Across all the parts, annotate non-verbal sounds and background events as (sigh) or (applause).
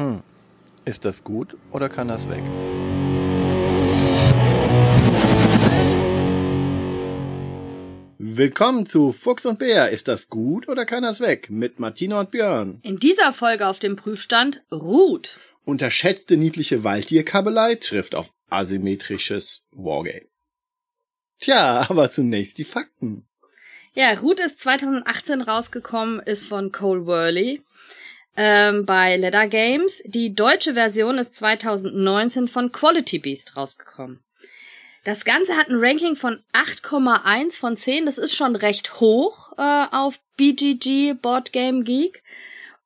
Hm. Ist das gut oder kann das weg? Willkommen zu Fuchs und Bär. Ist das gut oder kann das weg? Mit Martina und Björn. In dieser Folge auf dem Prüfstand Ruth. Unterschätzte niedliche Waldtierkabelei trifft auf asymmetrisches Wargame. Tja, aber zunächst die Fakten. Ja, Root ist 2018 rausgekommen, ist von Cole Worley ähm, bei Leather Games. Die deutsche Version ist 2019 von Quality Beast rausgekommen. Das Ganze hat ein Ranking von 8,1 von 10. Das ist schon recht hoch äh, auf BGG Board Game Geek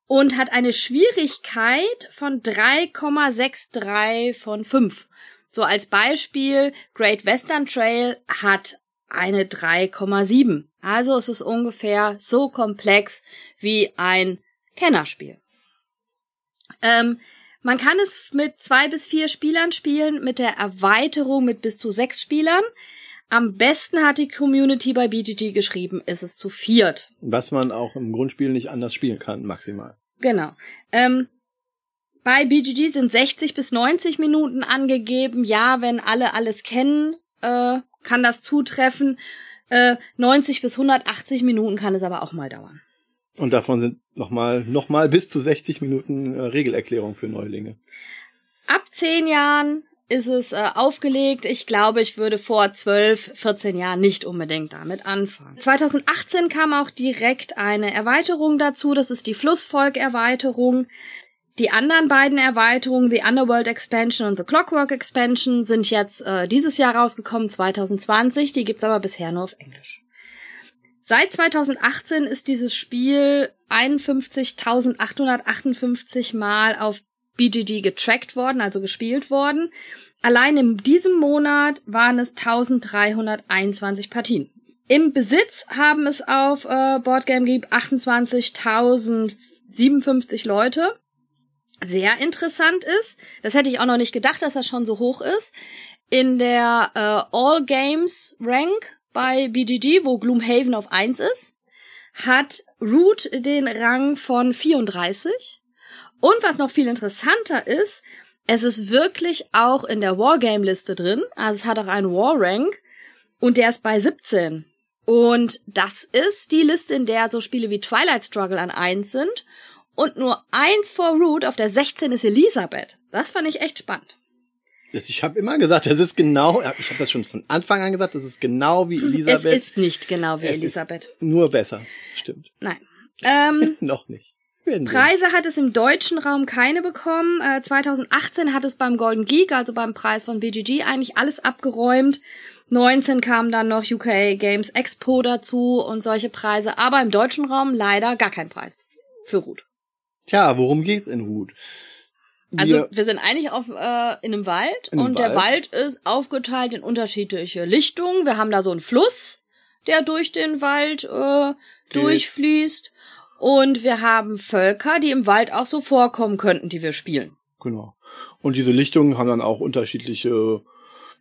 und hat eine Schwierigkeit von 3,63 von 5. So als Beispiel, Great Western Trail hat eine 3,7. Also es ist ungefähr so komplex wie ein Kennerspiel. Ähm, man kann es mit zwei bis vier Spielern spielen, mit der Erweiterung mit bis zu sechs Spielern. Am besten hat die Community bei BGG geschrieben, ist es zu viert. Was man auch im Grundspiel nicht anders spielen kann, maximal. Genau. Ähm, bei BGG sind 60 bis 90 Minuten angegeben. Ja, wenn alle alles kennen, äh, kann das zutreffen. Äh, 90 bis 180 Minuten kann es aber auch mal dauern. Und davon sind nochmal noch mal bis zu 60 Minuten äh, Regelerklärung für Neulinge. Ab zehn Jahren ist es äh, aufgelegt. Ich glaube, ich würde vor 12, 14 Jahren nicht unbedingt damit anfangen. 2018 kam auch direkt eine Erweiterung dazu. Das ist die Flussvolk-Erweiterung. Die anderen beiden Erweiterungen, The Underworld Expansion und The Clockwork Expansion, sind jetzt äh, dieses Jahr rausgekommen, 2020. Die gibt's aber bisher nur auf Englisch. Seit 2018 ist dieses Spiel 51.858 Mal auf BGG getrackt worden, also gespielt worden. Allein in diesem Monat waren es 1321 Partien. Im Besitz haben es auf äh, Boardgame Geek 28.057 Leute. Sehr interessant ist, das hätte ich auch noch nicht gedacht, dass das schon so hoch ist. In der äh, All Games Rank bei BGG, wo Gloomhaven auf 1 ist, hat Root den Rang von 34. Und was noch viel interessanter ist, es ist wirklich auch in der Wargame-Liste drin. Also es hat auch einen War-Rank. Und der ist bei 17. Und das ist die Liste, in der so Spiele wie Twilight Struggle an 1 sind. Und nur eins vor Root auf der 16 ist Elisabeth. Das fand ich echt spannend. Ich habe immer gesagt, das ist genau, ich habe das schon von Anfang an gesagt, das ist genau wie Elisabeth. Es ist nicht genau wie es Elisabeth. nur besser, stimmt. Nein. Ähm, (laughs) Noch nicht. Preise hat es im deutschen Raum keine bekommen. Äh, 2018 hat es beim Golden Geek, also beim Preis von BGG, eigentlich alles abgeräumt. 19 kam dann noch UK Games Expo dazu und solche Preise, aber im deutschen Raum leider gar kein Preis für Ruth. Tja, worum geht's in Ruth? Also wir sind eigentlich auf äh, in einem Wald in einem und Wald. der Wald ist aufgeteilt in unterschiedliche Lichtungen. Wir haben da so einen Fluss, der durch den Wald äh, durchfließt und wir haben Völker, die im Wald auch so vorkommen könnten, die wir spielen. Genau. Und diese Lichtungen haben dann auch unterschiedliche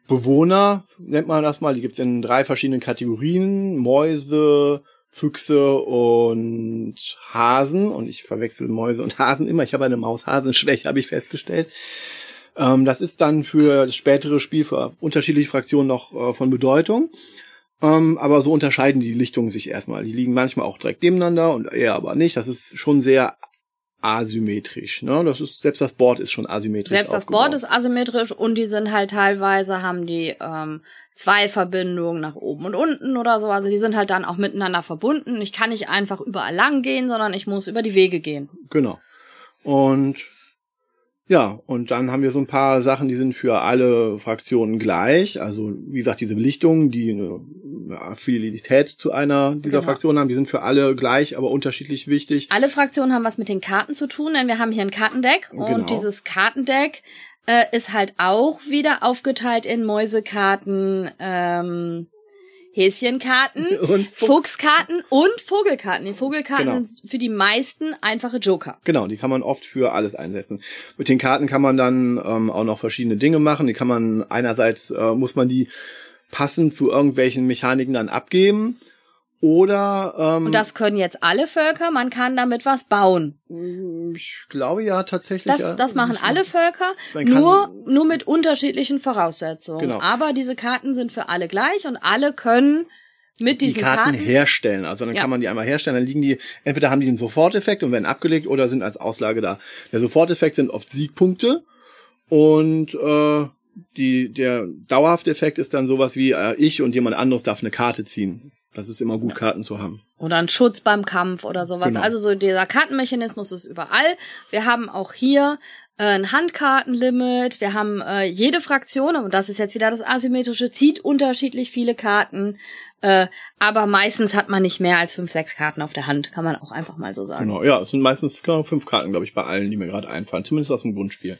Bewohner, nennt man das mal. Die gibt's in drei verschiedenen Kategorien. Mäuse, Füchse und Hasen. Und ich verwechsel Mäuse und Hasen immer. Ich habe eine Maus-Hasen-Schwäche, habe ich festgestellt. Ähm, das ist dann für das spätere Spiel für unterschiedliche Fraktionen noch äh, von Bedeutung. Ähm, aber so unterscheiden die Lichtungen sich erstmal. Die liegen manchmal auch direkt nebeneinander und eher aber nicht. Das ist schon sehr asymmetrisch. Ne? Das ist selbst das Board ist schon asymmetrisch. Selbst das aufgebaut. Board ist asymmetrisch und die sind halt teilweise haben die ähm, zwei Verbindungen nach oben und unten oder so. Also die sind halt dann auch miteinander verbunden. Ich kann nicht einfach überall lang gehen, sondern ich muss über die Wege gehen. Genau. Und ja, und dann haben wir so ein paar Sachen, die sind für alle Fraktionen gleich. Also, wie gesagt, diese Belichtungen, die eine Affinität zu einer dieser Genau. Fraktionen haben, die sind für alle gleich, aber unterschiedlich wichtig. Alle Fraktionen haben was mit den Karten zu tun, denn wir haben hier ein Kartendeck Genau. und dieses Kartendeck äh, ist halt auch wieder aufgeteilt in Mäusekarten, ähm, Häschenkarten, (laughs) Und Fuchs- Fuchskarten und Vogelkarten. Die Vogelkarten Genau. sind für die meisten einfache Joker. Genau, die kann man oft für alles einsetzen. Mit den Karten kann man dann ähm, auch noch verschiedene Dinge machen. Die kann man einerseits äh, muss man die passend zu irgendwelchen Mechaniken dann abgeben. Oder ähm, Und das können jetzt alle Völker, man kann damit was bauen. ich glaube ja tatsächlich. Das, ja, das machen alle Völker, nur, nur mit unterschiedlichen Voraussetzungen. Genau. Aber diese Karten sind für alle gleich und alle können mit die diesen Karten, Karten, herstellen. Also dann Ja. kann man die einmal herstellen, dann liegen die, entweder haben die einen Soforteffekt und werden abgelegt oder sind als Auslage da. Der Soforteffekt sind oft Siegpunkte und äh, die, der dauerhafte Effekt ist dann sowas wie äh, ich und jemand anderes darf eine Karte ziehen. Das ist immer gut, Karten zu haben. oder ein Schutz beim Kampf oder sowas. Genau. Also so dieser Kartenmechanismus ist überall. Wir haben auch hier äh, ein Handkartenlimit. Wir haben äh, jede Fraktion, und das ist jetzt wieder das Asymmetrische, zieht unterschiedlich viele Karten. Äh, aber meistens hat man nicht mehr als fünf, sechs Karten auf der Hand, kann man auch einfach mal so sagen. Genau, ja, es sind meistens genau, fünf Karten, glaube ich, bei allen, die mir gerade einfallen, zumindest aus dem Grundspiel.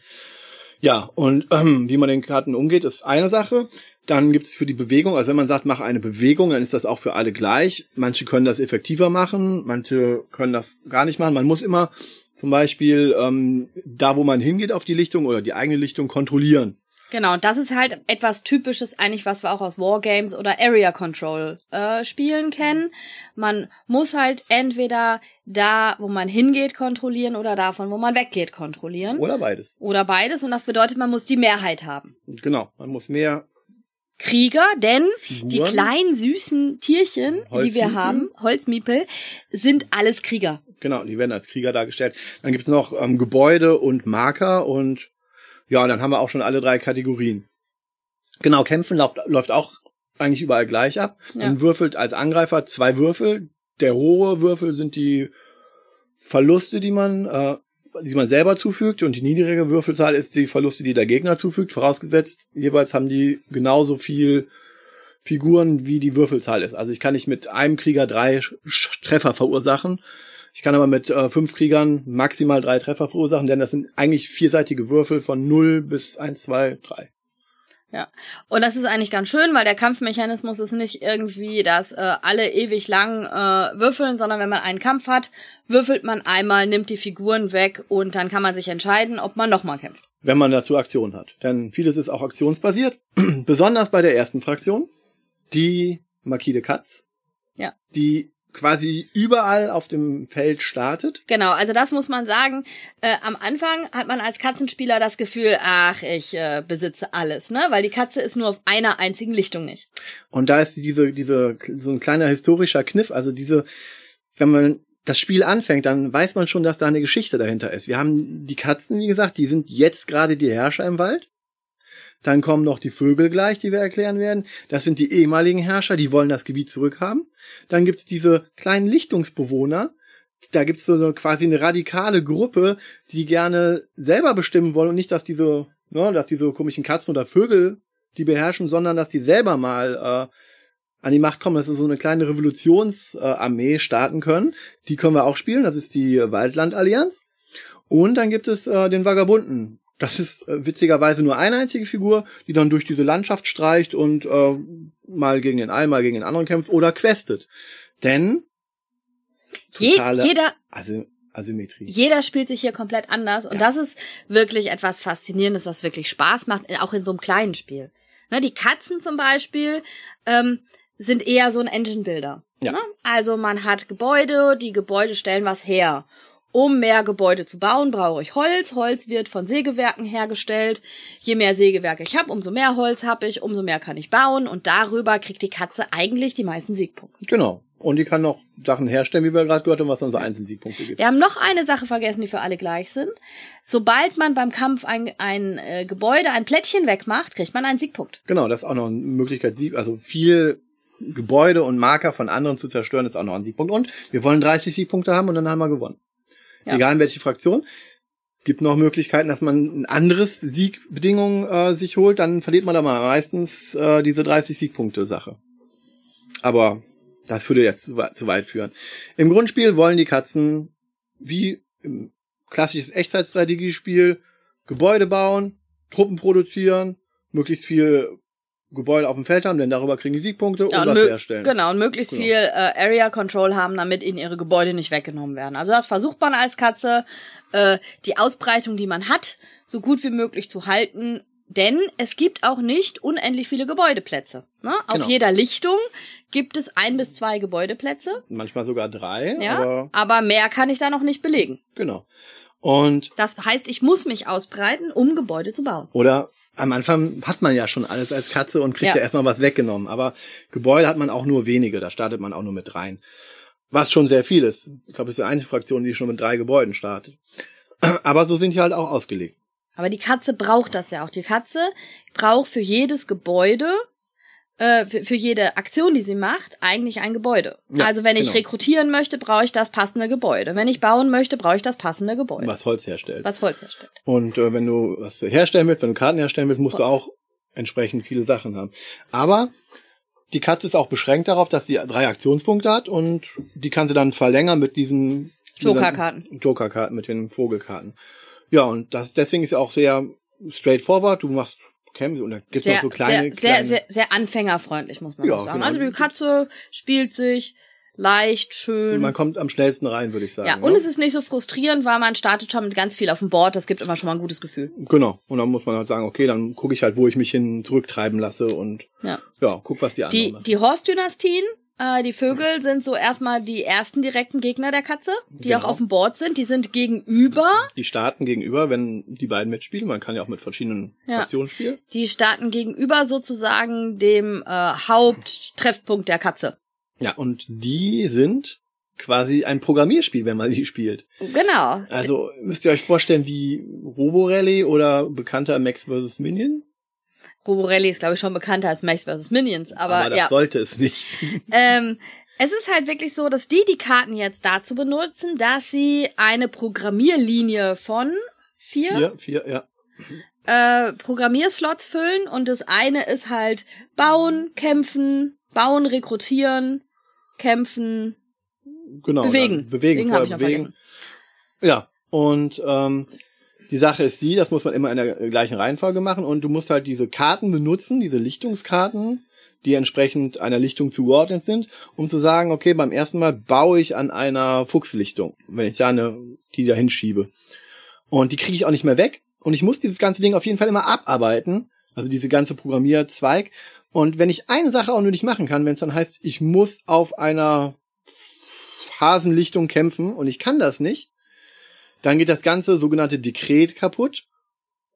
Ja, und ähm, wie man den Karten umgeht, ist eine Sache. Dann gibt es für die Bewegung, also wenn man sagt, mach eine Bewegung, dann ist das auch für alle gleich. Manche können das effektiver machen, manche können das gar nicht machen. Man muss immer zum Beispiel ähm, da, wo man hingeht auf die Lichtung oder die eigene Lichtung kontrollieren. Genau, und das ist halt etwas Typisches eigentlich, was wir auch aus Wargames oder Area Control äh, Spielen kennen. Man muss halt entweder da, wo man hingeht, kontrollieren oder davon, wo man weggeht, kontrollieren. Oder beides. Oder beides. Und das bedeutet, man muss die Mehrheit haben. Genau, man muss mehr Krieger, denn Figuren. die kleinen süßen Tierchen, die wir haben, Holzmiepel, sind alles Krieger. Genau, die werden als Krieger dargestellt. Dann gibt's noch ähm, Gebäude und Marker und ja, dann haben wir auch schon alle drei Kategorien. Genau, Kämpfen läuft, läuft auch eigentlich überall gleich ab. Man Ja. würfelt als Angreifer zwei Würfel. Der hohe Würfel sind die Verluste, die man, äh, die man selber zufügt und die niedrige Würfelzahl ist die Verluste, die der Gegner zufügt. Vorausgesetzt, jeweils haben die genauso viel Figuren, wie die Würfelzahl ist. Also ich kann nicht mit einem Krieger drei Treffer verursachen. Ich kann aber mit äh, fünf Kriegern maximal drei Treffer verursachen, denn das sind eigentlich vierseitige Würfel von 0 bis 1, 2, 3. Ja. Und das ist eigentlich ganz schön, weil der Kampfmechanismus ist nicht irgendwie, dass äh, alle ewig lang äh, würfeln, sondern wenn man einen Kampf hat, würfelt man einmal, nimmt die Figuren weg und dann kann man sich entscheiden, ob man nochmal kämpft. wenn man dazu Aktion hat. Denn vieles ist auch aktionsbasiert. (clears throat) Besonders bei der ersten Fraktion, die Marquis de Katz, Ja. die quasi überall auf dem Feld startet. Genau, also das muss man sagen. Äh, am Anfang hat man als Katzenspieler das Gefühl, ach, ich äh, besitze alles, ne? Weil die Katze ist nur auf einer einzigen Lichtung nicht. Und da ist diese, diese, so ein kleiner historischer Kniff, also diese, wenn man das Spiel anfängt, dann weiß man schon, dass da eine Geschichte dahinter ist. Wir haben die Katzen, wie gesagt, die sind jetzt gerade die Herrscher im Wald. Dann kommen noch die Vögel gleich, die wir erklären werden. Das sind die ehemaligen Herrscher, die wollen das Gebiet zurückhaben. Dann gibt's diese kleinen Lichtungsbewohner. Da gibt's so eine, quasi eine radikale Gruppe, die gerne selber bestimmen wollen und nicht, dass diese, ne, dass diese komischen Katzen oder Vögel die beherrschen, sondern dass die selber mal äh, an die Macht kommen, dass sie so eine kleine Revolutionsarmee starten können. Die können wir auch spielen. Das ist die Waldlandallianz. Und dann gibt es äh, den Vagabunden. Das ist äh, witzigerweise nur eine einzige Figur, die dann durch diese Landschaft streicht und äh, mal gegen den einen, mal gegen den anderen kämpft oder questet. Denn Je, jeder, Asy Asymmetrie. jeder spielt sich hier komplett anders und Ja. das ist wirklich etwas Faszinierendes, was wirklich Spaß macht, auch in so einem kleinen Spiel. Ne, die Katzen zum Beispiel ähm, sind eher so ein Engine-Builder. Ja. Ne? Also man hat Gebäude, die Gebäude stellen was her. Um mehr Gebäude zu bauen, brauche ich Holz. Holz wird von Sägewerken hergestellt. Je mehr Sägewerke ich habe, umso mehr Holz habe ich, umso mehr kann ich bauen. Und darüber kriegt die Katze eigentlich die meisten Siegpunkte. Genau. Und die kann noch Sachen herstellen, wie wir gerade gehört haben, was dann so Einzelsiegpunkte gibt. Wir haben noch eine Sache vergessen, die für alle gleich sind. Sobald man beim Kampf ein, ein äh, Gebäude, ein Plättchen wegmacht, kriegt man einen Siegpunkt. Genau, das ist auch noch eine Möglichkeit, Sieg- also viel Gebäude und Marker von anderen zu zerstören, ist auch noch ein Siegpunkt. Und wir wollen 30 Siegpunkte haben und dann haben wir gewonnen. Ja. Egal in welche Fraktion. Es gibt noch Möglichkeiten, dass man ein anderes Siegbedingung äh, sich holt, dann verliert man da mal meistens äh, diese 30 Siegpunkte Sache. Aber das würde jetzt zu, weit- zu weit führen. Im Grundspiel wollen die Katzen wie im klassisches Echtzeitstrategiespiel Gebäude bauen, Truppen produzieren, möglichst viel Gebäude auf dem Feld haben, denn darüber kriegen die Siegpunkte Ja, und und was mö- herstellen. Genau, und möglichst Genau. viel äh, Area Control haben, damit ihnen ihre Gebäude nicht weggenommen werden. Also das versucht man als Katze, äh, die Ausbreitung, die man hat, so gut wie möglich zu halten, denn es gibt auch nicht unendlich viele Gebäudeplätze. Ne? Auf Genau. jeder Lichtung gibt es ein bis zwei Gebäudeplätze. Manchmal sogar drei, Ja, aber aber mehr kann ich da noch nicht belegen. genau. Und Das heißt, ich muss mich ausbreiten, um Gebäude zu bauen. Oder am Anfang hat man ja schon alles als Katze und kriegt ja, Ja. erstmal was weggenommen. Aber Gebäude hat man auch nur wenige, da startet man auch nur mit rein. Was schon sehr viel ist. Ich glaube, es ist die einzige Fraktion, die schon mit drei Gebäuden startet. (clears throat) Aber so sind die halt auch ausgelegt. Aber die Katze braucht das ja auch. Die Katze braucht für jedes Gebäude, äh, für, für jede Aktion, die sie macht, eigentlich ein Gebäude. Ja, also wenn ich genau. rekrutieren möchte, brauche ich das passende Gebäude. Wenn ich bauen möchte, brauche ich das passende Gebäude. Was Holz herstellt. Was Holz herstellt. Und äh, wenn du was herstellen willst, wenn du Karten herstellen willst, musst du auch entsprechend viele Sachen haben. Aber die Katze ist auch beschränkt darauf, dass sie drei Aktionspunkte hat und die kann sie dann verlängern mit diesen Jokerkarten. Jokerkarten, mit den Vogelkarten. Ja, und das deswegen ist ja auch sehr straightforward. Du machst Camps und da gibt's Sehr, noch so kleine, sehr, sehr, kleine sehr, sehr anfängerfreundlich, muss man Ja, auch sagen. genau. Also die Katze spielt sich leicht, schön. man kommt am schnellsten rein, würde ich sagen. ja, und ne? es ist nicht so frustrierend, weil man startet schon mit ganz viel auf dem Board. Das gibt immer schon mal ein gutes Gefühl. Genau. Und dann muss man halt sagen, okay, dann gucke ich halt, wo ich mich hin zurücktreiben lasse und Ja. ja, guck, was die anderen Die, machen. die Horst-Dynastien, äh, die Vögel sind so erstmal die ersten direkten Gegner der Katze, die Genau. auch auf dem Board sind. Die sind gegenüber. Die starten gegenüber, wenn die beiden mitspielen. Man kann ja auch mit verschiedenen Ja. Fraktionen spielen. Die starten gegenüber sozusagen dem äh, Haupttreffpunkt der Katze. Ja, und die sind quasi ein Programmierspiel, wenn man die spielt. Genau. Also müsst ihr euch vorstellen wie Roborally oder bekannter Max vs. Minion. Roborelli ist, glaube ich, schon bekannter als Max vs. Minions, aber, Aber das ja. sollte es nicht. (laughs) Ähm, es ist halt wirklich so, dass die die Karten jetzt dazu benutzen, dass sie eine Programmierlinie von vier, Vier, vier, ja. äh, Programmierslots füllen und das eine ist halt bauen, kämpfen, bauen, rekrutieren, kämpfen, Genau. bewegen. Bewegen, hab vorher bewegen. Ja, und ähm, die Sache ist die, das muss man immer in der gleichen Reihenfolge machen und du musst halt diese Karten benutzen, diese Lichtungskarten, die entsprechend einer Lichtung zugeordnet sind, um zu sagen, okay, beim ersten Mal baue ich an einer Fuchslichtung, wenn ich da eine, die da hinschiebe. Und die kriege ich auch nicht mehr weg und ich muss dieses ganze Ding auf jeden Fall immer abarbeiten, also diese ganze Programmierzweig. Und wenn ich eine Sache auch nur nicht machen kann, wenn es dann heißt, ich muss auf einer Hasenlichtung kämpfen und ich kann das nicht, dann geht das ganze sogenannte Dekret kaputt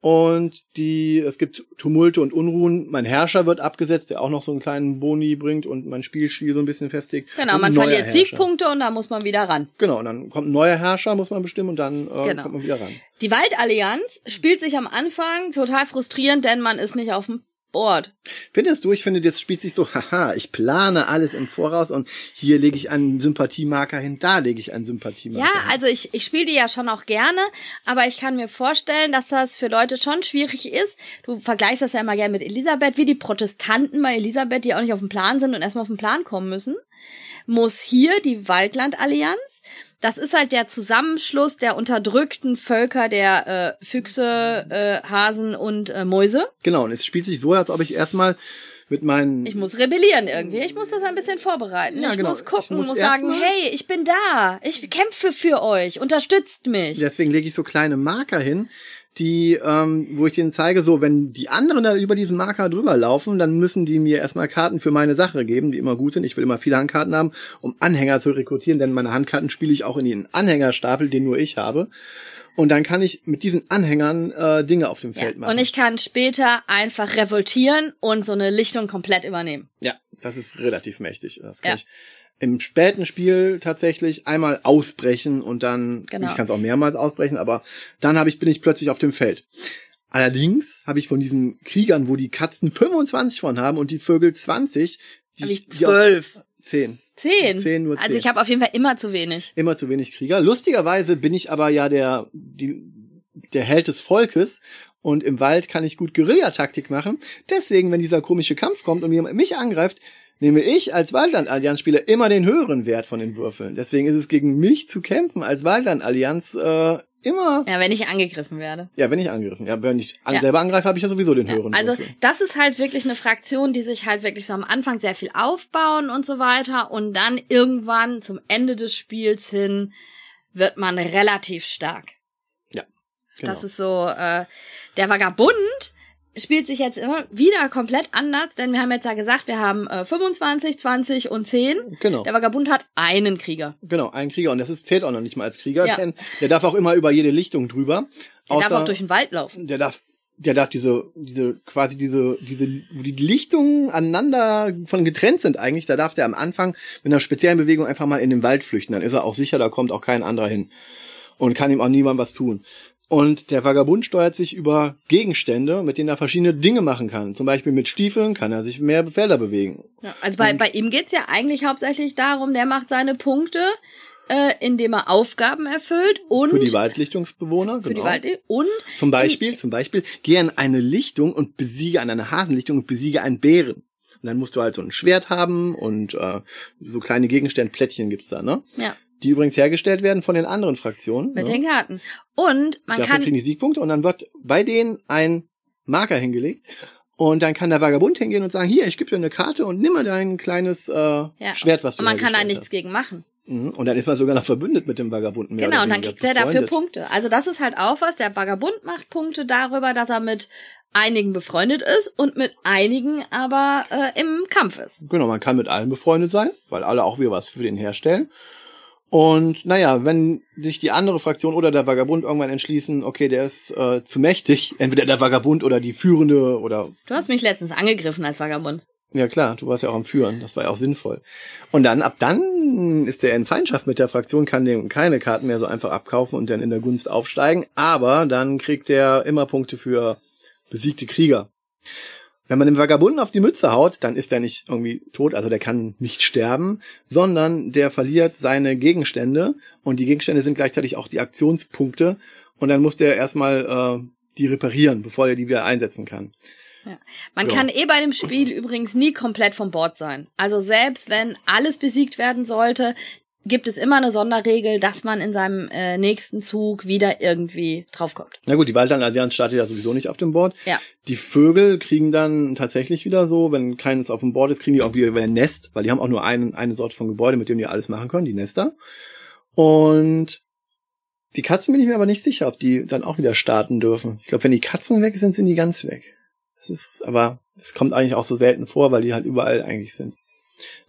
und die es gibt Tumulte und Unruhen. Mein Herrscher wird abgesetzt, der auch noch so einen kleinen Boni bringt und mein Spielspiel so ein bisschen festlegt. Genau, Und man verliert Herrscher. Siegpunkte und da muss man wieder ran. Genau, und dann kommt ein neuer Herrscher, muss man bestimmen und dann äh, Genau. kommt man wieder ran. Die Waldallianz spielt sich am Anfang total frustrierend, denn man ist nicht auf dem Board. Findest du, ich finde, das spielt sich so, haha, ich plane alles im Voraus und hier lege ich einen Sympathiemarker hin, da lege ich einen Sympathiemarker Ja, hin. also ich, ich spiele die ja schon auch gerne, aber ich kann mir vorstellen, dass das für Leute schon schwierig ist. Du vergleichst das ja immer gerne mit Elisabeth, wie die Protestanten bei Elisabeth, die auch nicht auf dem Plan sind und erstmal auf den Plan kommen müssen, muss hier die Waldlandallianz. Das ist halt der Zusammenschluss der unterdrückten Völker der äh, Füchse, äh, Hasen und äh, Mäuse. Genau, und es spielt sich so, als ob ich erstmal mit meinen Ich muss rebellieren irgendwie. Ich muss das ein bisschen vorbereiten. Ja, ich genau. muss gucken, Ich muss muss, sagen, hey, ich bin da. Ich kämpfe für euch. Unterstützt mich. Deswegen lege ich so kleine Marker hin, die, ähm, wo ich denen zeige, so, wenn die anderen da über diesen Marker drüber laufen, dann müssen die mir erstmal Karten für meine Sache geben, die immer gut sind. Ich will immer viele Handkarten haben, um Anhänger zu rekrutieren, denn meine Handkarten spiele ich auch in den Anhängerstapel, den nur ich habe. Und dann kann ich mit diesen Anhängern äh, Dinge auf dem Ja. Feld machen. Und ich kann später einfach revoltieren und so eine Lichtung komplett übernehmen. ja, das ist relativ mächtig. Das kann Ja. ich im späten Spiel tatsächlich einmal ausbrechen und dann, Genau. ich kann es auch mehrmals ausbrechen, aber dann habe ich, bin ich plötzlich auf dem Feld. Allerdings habe ich von diesen Kriegern, wo die Katzen 25 von haben und die Vögel 20, die, Habe ich die auch- zwölf. 10. Zehn. Zehn, nur Also zehn. ich habe auf jeden Fall immer zu wenig. Immer zu wenig Krieger. Lustigerweise bin ich aber ja der, die, der Held des Volkes und im Wald kann ich gut Guerillataktik machen. Deswegen, wenn dieser komische Kampf kommt und mich angreift, nehme ich als Waldland-Allianz-Spieler immer den höheren Wert von den Würfeln. Deswegen ist es gegen mich zu kämpfen als Waldland-Allianz äh, immer, Ja, wenn ich angegriffen werde. ja, wenn ich angegriffen. Ja, wenn ich an Ja. selber angreife, habe ich ja sowieso den Ja, höheren also Würfel. das ist halt wirklich eine Fraktion, die sich halt wirklich so am Anfang sehr viel aufbauen und so weiter und dann irgendwann zum Ende des Spiels hin wird man relativ stark. Genau. Das ist so, äh, der Vagabund spielt sich jetzt immer wieder komplett anders, denn wir haben jetzt ja gesagt, wir haben äh, 25, 20 und 10. Genau. Der Vagabund hat einen Krieger. Genau, ein Krieger. Und das ist, zählt auch noch nicht mal als Krieger, Ja. denn der darf auch immer über jede Lichtung drüber. Der darf Außer- auch durch den Wald laufen. der darf der darf diese diese quasi diese diese wo die Lichtungen aneinander von getrennt sind eigentlich da darf der am Anfang mit einer speziellen Bewegung einfach mal in den Wald flüchten dann ist er auch sicher da kommt auch kein anderer hin und kann ihm auch niemand was tun und der Vagabund steuert sich über Gegenstände, mit denen er verschiedene Dinge machen kann. Zum Beispiel mit Stiefeln kann er sich mehr Felder bewegen. Ja, also bei, bei ihm geht's ja eigentlich hauptsächlich darum, der macht seine Punkte, äh, indem er Aufgaben erfüllt und Für die Waldlichtungsbewohner, für die genau. Wald und Zum Beispiel, zum Beispiel, geh an eine Lichtung und besiege an eine Hasenlichtung und besiege einen Bären. Und dann musst du halt so ein Schwert haben und äh, so kleine Gegenstände, Plättchen gibt's da, ne? ja, Die übrigens hergestellt werden von den anderen Fraktionen. mit ne? den Karten. Und man Dafür kann kriegen die Siegpunkte und dann wird bei denen ein Marker hingelegt. Und dann kann der Vagabund hingehen und sagen, hier, ich gebe dir eine Karte und nimm mal dein kleines äh, ja, Schwert, was du und man kann da nichts hast. gegen machen. Mhm. Und dann ist man sogar noch verbündet mit dem Vagabunden. mehr Genau, und dann kriegt er dafür. Punkte. Also das ist halt auch was. Der Vagabund macht Punkte darüber, dass er mit einigen befreundet ist und mit einigen aber äh, im Kampf ist. Genau, man kann mit allen befreundet sein, weil alle auch wieder was für den herstellen. Und naja, wenn sich die andere Fraktion oder der Vagabund irgendwann entschließen, okay, der ist äh, zu mächtig, entweder der Vagabund oder die Führende oder Du hast mich letztens angegriffen als Vagabund. ja klar, du warst ja auch am Führen, das war ja auch sinnvoll. Und dann, ab dann ist der in Feindschaft mit der Fraktion, kann dem keine Karten mehr so einfach abkaufen und dann in der Gunst aufsteigen, aber dann kriegt er immer Punkte für besiegte Krieger. Wenn man dem Vagabunden auf die Mütze haut, dann ist er nicht irgendwie tot, also der kann nicht sterben, sondern der verliert seine Gegenstände und die Gegenstände sind gleichzeitig auch die Aktionspunkte und dann muss der erstmal äh, die reparieren, bevor er die wieder einsetzen kann. Man Ja. kann eh bei dem Spiel übrigens nie komplett vom Bord sein. Also selbst wenn alles besiegt werden sollte, gibt es immer eine Sonderregel, dass man in seinem äh, nächsten Zug wieder irgendwie draufkommt. Na gut, die Waldland-Allianz startet ja sowieso nicht auf dem Board. Ja. Die Vögel kriegen dann tatsächlich wieder so, wenn keines auf dem Board ist, kriegen die auch wieder ein Nest, weil die haben auch nur einen, eine Sorte von Gebäude, mit dem die alles machen können, die Nester. Und die Katzen bin ich mir aber nicht sicher, ob die dann auch wieder starten dürfen. Ich glaube, wenn die Katzen weg sind, sind die ganz weg. Das ist, aber es kommt eigentlich auch so selten vor, weil die halt überall eigentlich sind.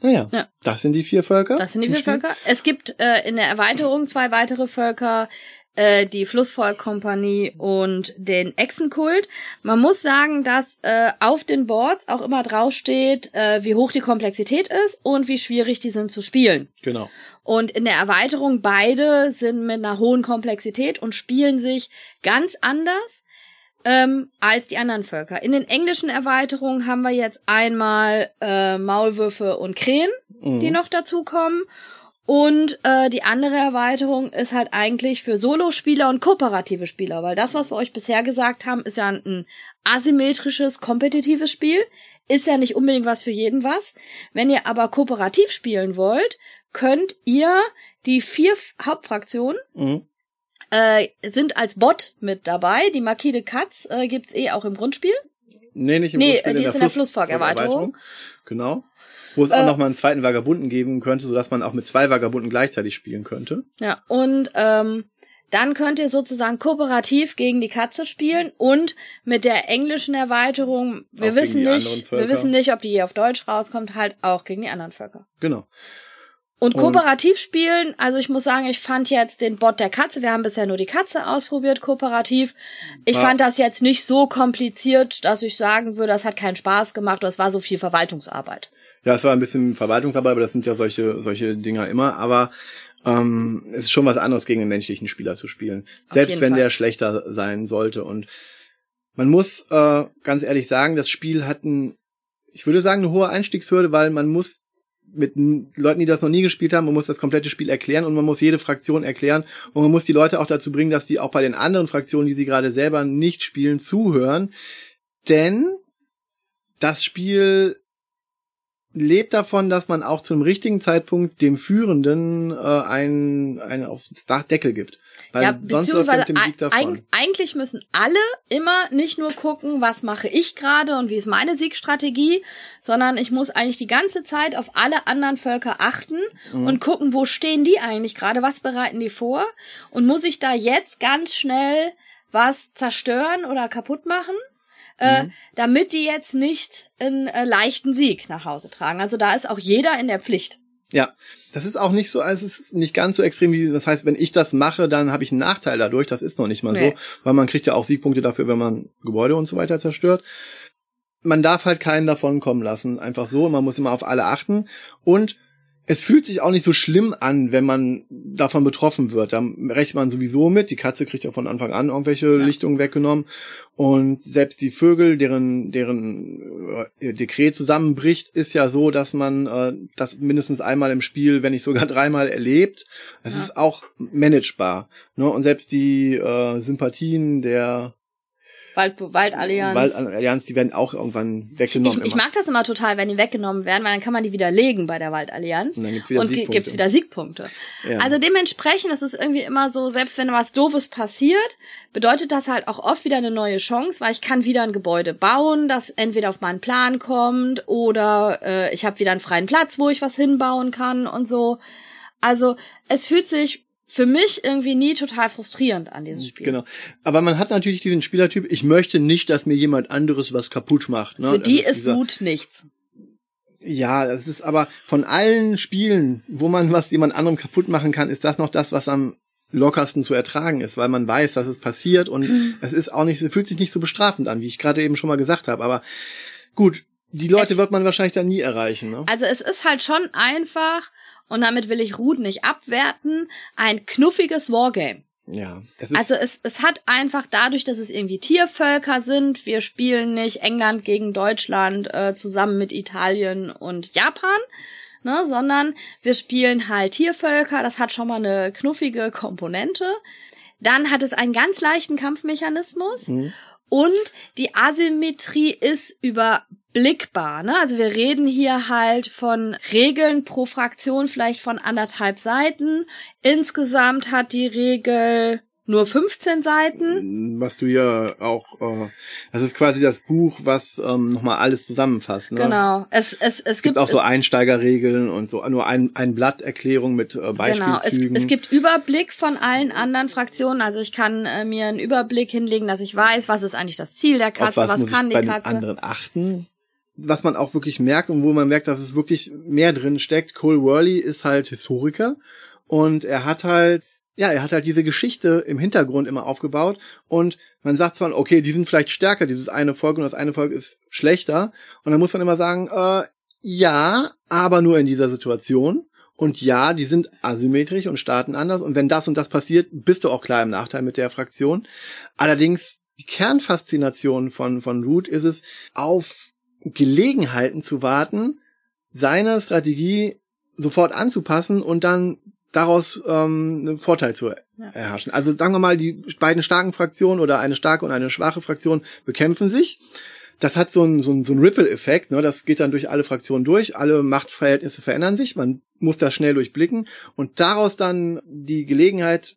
Naja, Ja. das sind die vier Völker. Das sind die vier Spiel. Völker. Es gibt äh, in der Erweiterung zwei weitere Völker, äh, die Flussvolkkompanie und den Echsenkult. Man muss sagen, dass äh, auf den Boards auch immer draufsteht, äh, wie hoch die Komplexität ist und wie schwierig die sind zu spielen. Genau. Und in der Erweiterung beide sind mit einer hohen Komplexität und spielen sich ganz anders ähm, als die anderen Völker. In den englischen Erweiterungen haben wir jetzt einmal äh, Maulwürfe und Krähen, Mhm. die noch dazukommen. Und äh, die andere Erweiterung ist halt eigentlich für Solospieler und kooperative Spieler, weil das, was wir euch bisher gesagt haben, ist ja ein asymmetrisches, kompetitives Spiel, ist ja nicht unbedingt was für jeden was. Wenn ihr aber kooperativ spielen wollt, könnt ihr die vier Hauptfraktionen Mhm. Äh, sind als Bot mit dabei. Die Marquis Katz äh, gibt's eh auch im Grundspiel. Nee, nicht im Nee, Grundspiel, die ist in der Fluss- Flussvolkerweiterung. Genau. Wo es auch Äh, noch mal einen zweiten Vagabunden geben könnte, sodass man auch mit zwei Vagabunden gleichzeitig spielen könnte. Ja, und ähm, dann könnt ihr sozusagen kooperativ gegen die Katze spielen und mit der englischen Erweiterung, wir Auch wissen nicht, wir wissen nicht, ob die hier auf Deutsch rauskommt, halt auch gegen die anderen Völker. Genau. Und kooperativ spielen, also ich muss sagen, ich fand jetzt den Bot der Katze, wir haben bisher nur die Katze ausprobiert, kooperativ. Ich Ja. fand das jetzt nicht so kompliziert, dass ich sagen würde, das hat keinen Spaß gemacht, das war so viel Verwaltungsarbeit. Ja, es war ein bisschen Verwaltungsarbeit, aber das sind ja solche, solche Dinger immer. Aber ähm, es ist schon was anderes, gegen den menschlichen Spieler zu spielen. Selbst wenn Fall. der schlechter sein sollte. Und man muss äh, ganz ehrlich sagen, das Spiel hat ein, ich würde sagen, eine hohe Einstiegshürde, weil man muss mit Leuten, die das noch nie gespielt haben, man muss das komplette Spiel erklären und man muss jede Fraktion erklären und man muss die Leute auch dazu bringen, dass die auch bei den anderen Fraktionen, die sie gerade selber nicht spielen, zuhören. Denn das Spiel lebt davon, dass man auch zu einem richtigen Zeitpunkt dem Führenden äh, einen, einen auf den Dach- Deckel gibt. Weil ja, sonst läuft er mit dem Sieg davon. eig eigentlich müssen alle immer nicht nur gucken, was mache ich gerade und wie ist meine Siegstrategie, sondern ich muss eigentlich die ganze Zeit auf alle anderen Völker achten Mhm. und gucken, wo stehen die eigentlich gerade, was bereiten die vor und muss ich da jetzt ganz schnell was zerstören oder kaputt machen? Äh, mhm. damit die jetzt nicht einen äh, leichten Sieg nach Hause tragen. Also da ist auch jeder in der Pflicht. Ja, das ist auch nicht so, also es ist nicht ganz so extrem wie, das heißt, wenn ich das mache, dann habe ich einen Nachteil dadurch. Das ist noch nicht mal nee. so, weil man kriegt ja auch Siegpunkte dafür, wenn man Gebäude und so weiter zerstört. Man darf halt keinen davon kommen lassen, einfach so. Man muss immer auf alle achten und es fühlt sich auch nicht so schlimm an, wenn man davon betroffen wird. Da rechnet man sowieso mit. Die Katze kriegt ja von Anfang an irgendwelche ja. Lichtungen weggenommen. Und selbst die Vögel, deren, deren äh, Dekret zusammenbricht, ist ja so, dass man äh, das mindestens einmal im Spiel, wenn nicht sogar dreimal erlebt. Es ja. ist auch managebar. Ne? Und selbst die äh, Sympathien der Wald, Waldallianz. Waldallianz, die werden auch irgendwann weggenommen. Ich, ich, mag das immer total, wenn die weggenommen werden, weil dann kann man die widerlegen bei der Waldallianz. Und dann gibt's wieder und Siegpunkte. gibt's wieder Siegpunkte. Ja. Also dementsprechend ist es irgendwie immer so, selbst wenn was Doofes passiert, bedeutet das halt auch oft wieder eine neue Chance, weil ich kann wieder ein Gebäude bauen, das entweder auf meinen Plan kommt oder äh, ich habe wieder einen freien Platz, wo ich was hinbauen kann und so. Also es fühlt sich für mich irgendwie nie total frustrierend an diesem Spiel. Genau. Aber man hat natürlich diesen Spielertyp, ich möchte nicht, dass mir jemand anderes was kaputt macht. Ne? Für die ist, ist dieser, Wut nichts. Ja, das ist aber von allen Spielen, wo man was jemand anderem kaputt machen kann, ist das noch das, was am lockersten zu ertragen ist, weil man weiß, dass es passiert und mhm. (clears throat) es ist auch nicht, fühlt sich nicht so bestrafend an, wie ich gerade eben schon mal gesagt habe. Aber gut, die Leute es, wird man wahrscheinlich dann nie erreichen. Ne? Also es ist halt schon einfach und damit will ich Ruth nicht abwerten, ein knuffiges Wargame. Ja. Es also es, es hat einfach dadurch, dass es irgendwie Tiervölker sind, wir spielen nicht England gegen Deutschland äh, zusammen mit Italien und Japan, ne, sondern wir spielen halt Tiervölker, das hat schon mal eine knuffige Komponente. Dann hat es einen ganz leichten Kampfmechanismus. Mhm. Und die Asymmetrie ist überblickbar. Ne? Also wir reden hier halt von Regeln pro Fraktion vielleicht von anderthalb Seiten. Insgesamt hat die Regel nur 15 Seiten. Was du ja auch, äh, das ist quasi das Buch, was ähm, nochmal alles zusammenfasst. Ne? Genau. Es, es, es, es gibt, gibt auch so Einsteigerregeln und so nur ein, ein Blatt Erklärung mit äh, Beispielzügen. Genau. Es, es gibt Überblick von allen anderen Fraktionen. Also ich kann äh, mir einen Überblick hinlegen, dass ich weiß, was ist eigentlich das Ziel der Katze, Auf was, was kann ich die bei Katze. Den anderen achten was man auch wirklich merkt und wo man merkt, dass es wirklich mehr drin steckt. Cole Worley ist halt Historiker und er hat halt ja, er hat halt diese Geschichte im Hintergrund immer aufgebaut und man sagt zwar, okay, die sind vielleicht stärker, dieses eine Volk und das eine Volk ist schlechter und dann muss man immer sagen, äh, ja, aber nur in dieser Situation und ja, die sind asymmetrisch und starten anders und wenn das und das passiert, bist du auch klar im Nachteil mit der Fraktion. Allerdings die Kernfaszination von von Root ist es, auf Gelegenheiten zu warten, seine Strategie sofort anzupassen und dann daraus ähm, einen Vorteil zu erhaschen. Also sagen wir mal, die beiden starken Fraktionen oder eine starke und eine schwache Fraktion bekämpfen sich. Das hat so einen so einen, so einen Ripple-Effekt, ne? das geht dann durch alle Fraktionen durch, alle Machtverhältnisse verändern sich, man muss das schnell durchblicken und daraus dann die Gelegenheit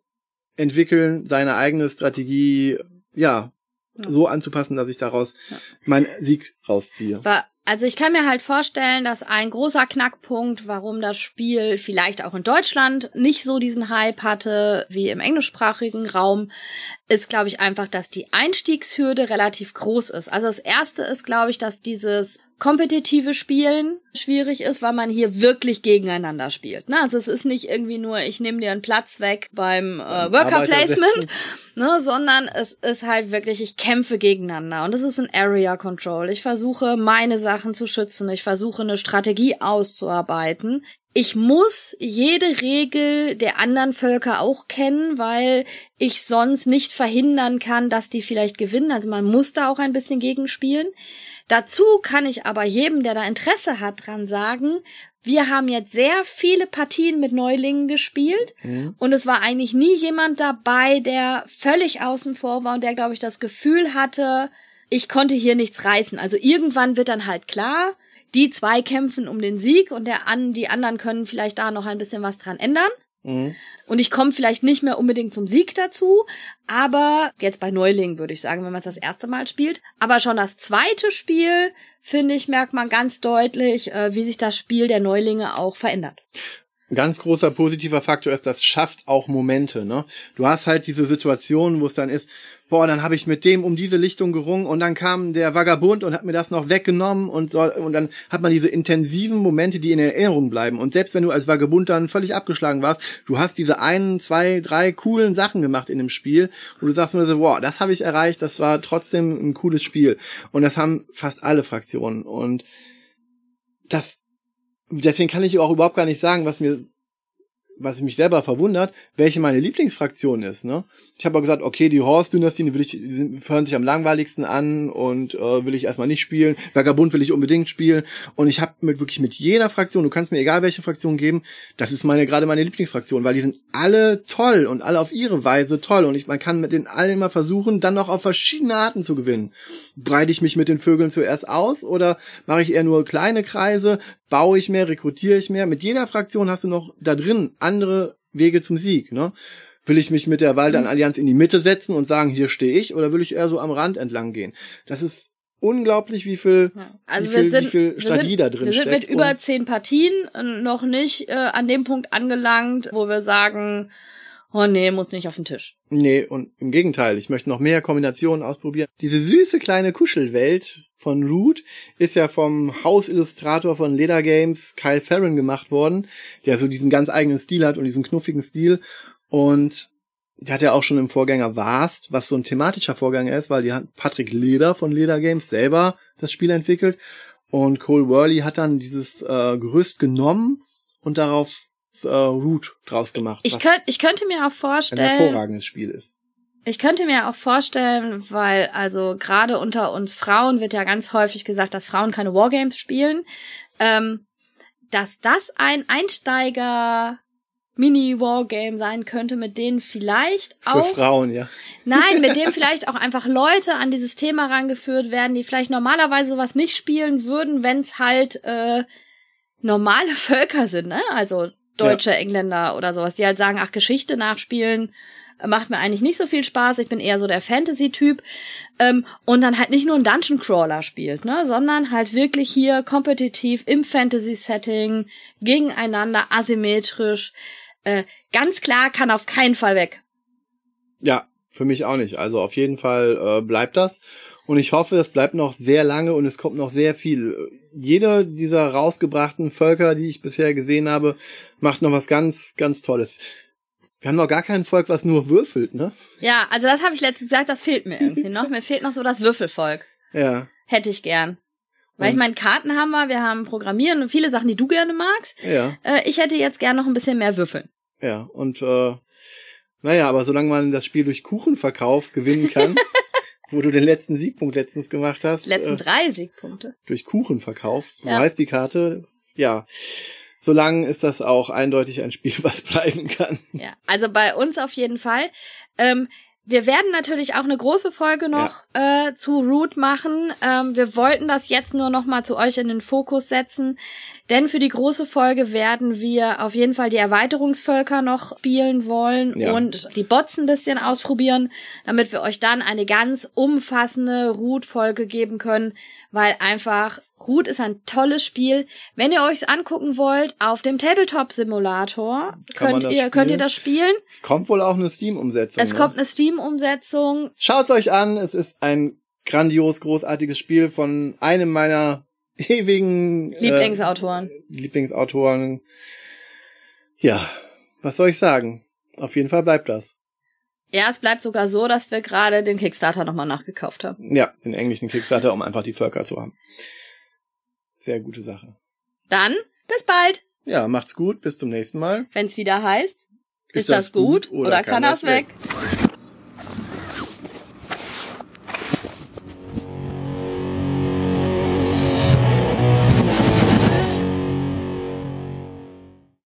entwickeln, seine eigene Strategie, ja, ja. so anzupassen, dass ich daraus ja. meinen Sieg rausziehe. War also ich kann mir halt vorstellen, dass ein großer Knackpunkt, warum das Spiel vielleicht auch in Deutschland nicht so diesen Hype hatte wie im englischsprachigen Raum, ist, glaube ich, einfach, dass die Einstiegshürde relativ groß ist. Also das erste ist, glaube ich, dass dieses kompetitive Spielen schwierig ist, weil man hier wirklich gegeneinander spielt. Ne? Also es ist nicht irgendwie nur, ich nehme dir einen Platz weg beim äh, Worker Placement, (laughs) ne? sondern es ist halt wirklich, ich kämpfe gegeneinander. Und es ist ein Area Control. Ich versuche, meine Sachen zu schützen. Ich versuche, eine Strategie auszuarbeiten. Ich muss jede Regel der anderen Völker auch kennen, weil ich sonst nicht verhindern kann, dass die vielleicht gewinnen. Also man muss da auch ein bisschen gegenspielen. Dazu kann ich aber jedem, der da Interesse hat, dran sagen, wir haben jetzt sehr viele Partien mit Neulingen gespielt mhm. und es war eigentlich nie jemand dabei, der völlig außen vor war und der, glaube ich, das Gefühl hatte, ich konnte hier nichts reißen. Also irgendwann wird dann halt klar, die zwei kämpfen um den Sieg und der an, die anderen können vielleicht da noch ein bisschen was dran ändern. Mhm. Und ich komme vielleicht nicht mehr unbedingt zum Sieg dazu, aber jetzt bei Neulingen würde ich sagen, wenn man es das erste Mal spielt. Aber schon das zweite Spiel, finde ich, merkt man ganz deutlich, äh, wie sich das Spiel der Neulinge auch verändert. Ein ganz großer positiver Faktor ist, das schafft auch Momente. Ne? Du hast halt diese Situation, wo es dann ist, boah, dann habe ich mit dem um diese Lichtung gerungen und dann kam der Vagabund und hat mir das noch weggenommen und so, und dann hat man diese intensiven Momente, die in Erinnerung bleiben. Und selbst wenn du als Vagabund dann völlig abgeschlagen warst, du hast diese einen, zwei, drei coolen Sachen gemacht in dem Spiel und du sagst mir so, boah, das habe ich erreicht, das war trotzdem ein cooles Spiel. Und das haben fast alle Fraktionen. Und das deswegen kann ich auch überhaupt gar nicht sagen, was mir was mich selber verwundert, welche meine Lieblingsfraktion ist. Ne? Ich habe auch gesagt, okay, die Horse-Dynastien, die, will ich, die hören sich am langweiligsten an und äh, will ich erstmal nicht spielen. Vagabund will ich unbedingt spielen. Und ich habe mit wirklich mit jeder Fraktion, du kannst mir egal welche Fraktion geben, das ist meine gerade meine Lieblingsfraktion, weil die sind alle toll und alle auf ihre Weise toll. Und ich, man kann mit den allen immer versuchen, dann noch auf verschiedene Arten zu gewinnen. Breite ich mich mit den Vögeln zuerst aus oder mache ich eher nur kleine Kreise? Baue ich mehr, rekrutiere ich mehr? Mit jeder Fraktion hast du noch da drin andere Wege zum Sieg, ne? Will ich mich mit der Waldan-Allianz in die Mitte setzen und sagen, hier stehe ich, oder will ich eher so am Rand entlang gehen? Das ist unglaublich, wie viel, also wie viel, sind, wie viel Strategie sind, da drin Wir sind steckt. mit über zehn Partien noch nicht äh, an dem Punkt angelangt, wo wir sagen, oh nee, muss nicht auf den Tisch. Nee, und im Gegenteil, ich möchte noch mehr Kombinationen ausprobieren. Diese süße kleine Kuschelwelt von Root ist ja vom Hausillustrator von Leder Games, Kyle Farron, gemacht worden, der so diesen ganz eigenen Stil hat und diesen knuffigen Stil. Und der hat ja auch schon im Vorgänger Vast, was so ein thematischer Vorgänger ist, weil die hat Patrick Leder von Leder Games selber das Spiel entwickelt. Und Cole Worley hat dann dieses äh, Gerüst genommen und darauf äh, Root draus gemacht. Ich, könnt, ich könnte mir auch ein vorstellen, hervorragendes Spiel ist. ich könnte mir auch vorstellen, weil also gerade unter uns Frauen wird ja ganz häufig gesagt, dass Frauen keine Wargames spielen, ähm, dass das ein Einsteiger Mini-Wargame sein könnte, mit denen vielleicht Für auch Frauen, ja. Nein, mit dem (laughs) vielleicht auch einfach Leute an dieses Thema rangeführt werden, die vielleicht normalerweise sowas nicht spielen würden, wenn es halt äh, normale (laughs) Völker sind, ne? Also Deutsche, Engländer oder sowas, die halt sagen, ach, Geschichte nachspielen äh, macht mir eigentlich nicht so viel Spaß. Ich bin eher so der Fantasy-Typ. Ähm, und dann halt nicht nur ein Dungeon Crawler spielt, ne, sondern halt wirklich hier kompetitiv im Fantasy-Setting, gegeneinander, asymmetrisch. Äh, ganz klar kann auf keinen Fall weg. Ja, für mich auch nicht. Also auf jeden Fall äh, bleibt das. Und ich hoffe, es bleibt noch sehr lange und es kommt noch sehr viel. Jeder dieser rausgebrachten Völker, die ich bisher gesehen habe, macht noch was ganz, ganz Tolles. Wir haben noch gar kein Volk, was nur würfelt, ne? Ja, also das habe ich letztens gesagt, das fehlt mir irgendwie noch. Mir fehlt noch so das Würfelvolk. Ja. Hätte ich gern. Weil ich meine, Karten haben wir, wir haben Programmieren und viele Sachen, die du gerne magst. Ja, Äh, ich hätte jetzt gern noch ein bisschen mehr Würfeln. ja. Und äh, naja, aber solange man das Spiel durch Kuchenverkauf gewinnen kann, (laughs) wo du den letzten Siegpunkt letztens gemacht hast, letzten äh, drei Siegpunkte. durch Kuchenverkauf, so Ja. heißt die Karte, ja. Solange ist das auch eindeutig ein Spiel, (laughs) was bleiben kann. Ja, also bei uns auf jeden Fall. Ähm, wir werden natürlich auch eine große Folge noch äh, zu Root machen. Ähm, wir wollten das jetzt nur noch mal zu euch in den Fokus setzen, denn für die große Folge werden wir auf jeden Fall die Erweiterungsvölker noch spielen wollen Ja. und die Bots ein bisschen ausprobieren, damit wir euch dann eine ganz umfassende Root-Folge geben können, weil einfach Root ist ein tolles Spiel. Wenn ihr euch's angucken wollt, auf dem Tabletop-Simulator könnt ihr, könnt ihr das spielen. Es kommt wohl auch eine Steam-Umsetzung. Es ne? kommt eine Steam-Umsetzung. Schaut's euch an, es ist ein grandios, großartiges Spiel von einem meiner (laughs) ewigen äh, Lieblingsautoren. Lieblingsautoren. Ja, was soll ich sagen? Auf jeden Fall bleibt das. Ja, es bleibt sogar so, dass wir gerade den Kickstarter nochmal nachgekauft haben. Ja, den englischen Kickstarter, um einfach die Völker zu haben. Sehr gute Sache. Dann, bis bald. Ja, macht's gut, bis zum nächsten Mal. Wenn's wieder heißt, ist, das gut oder, kann das weg? weg?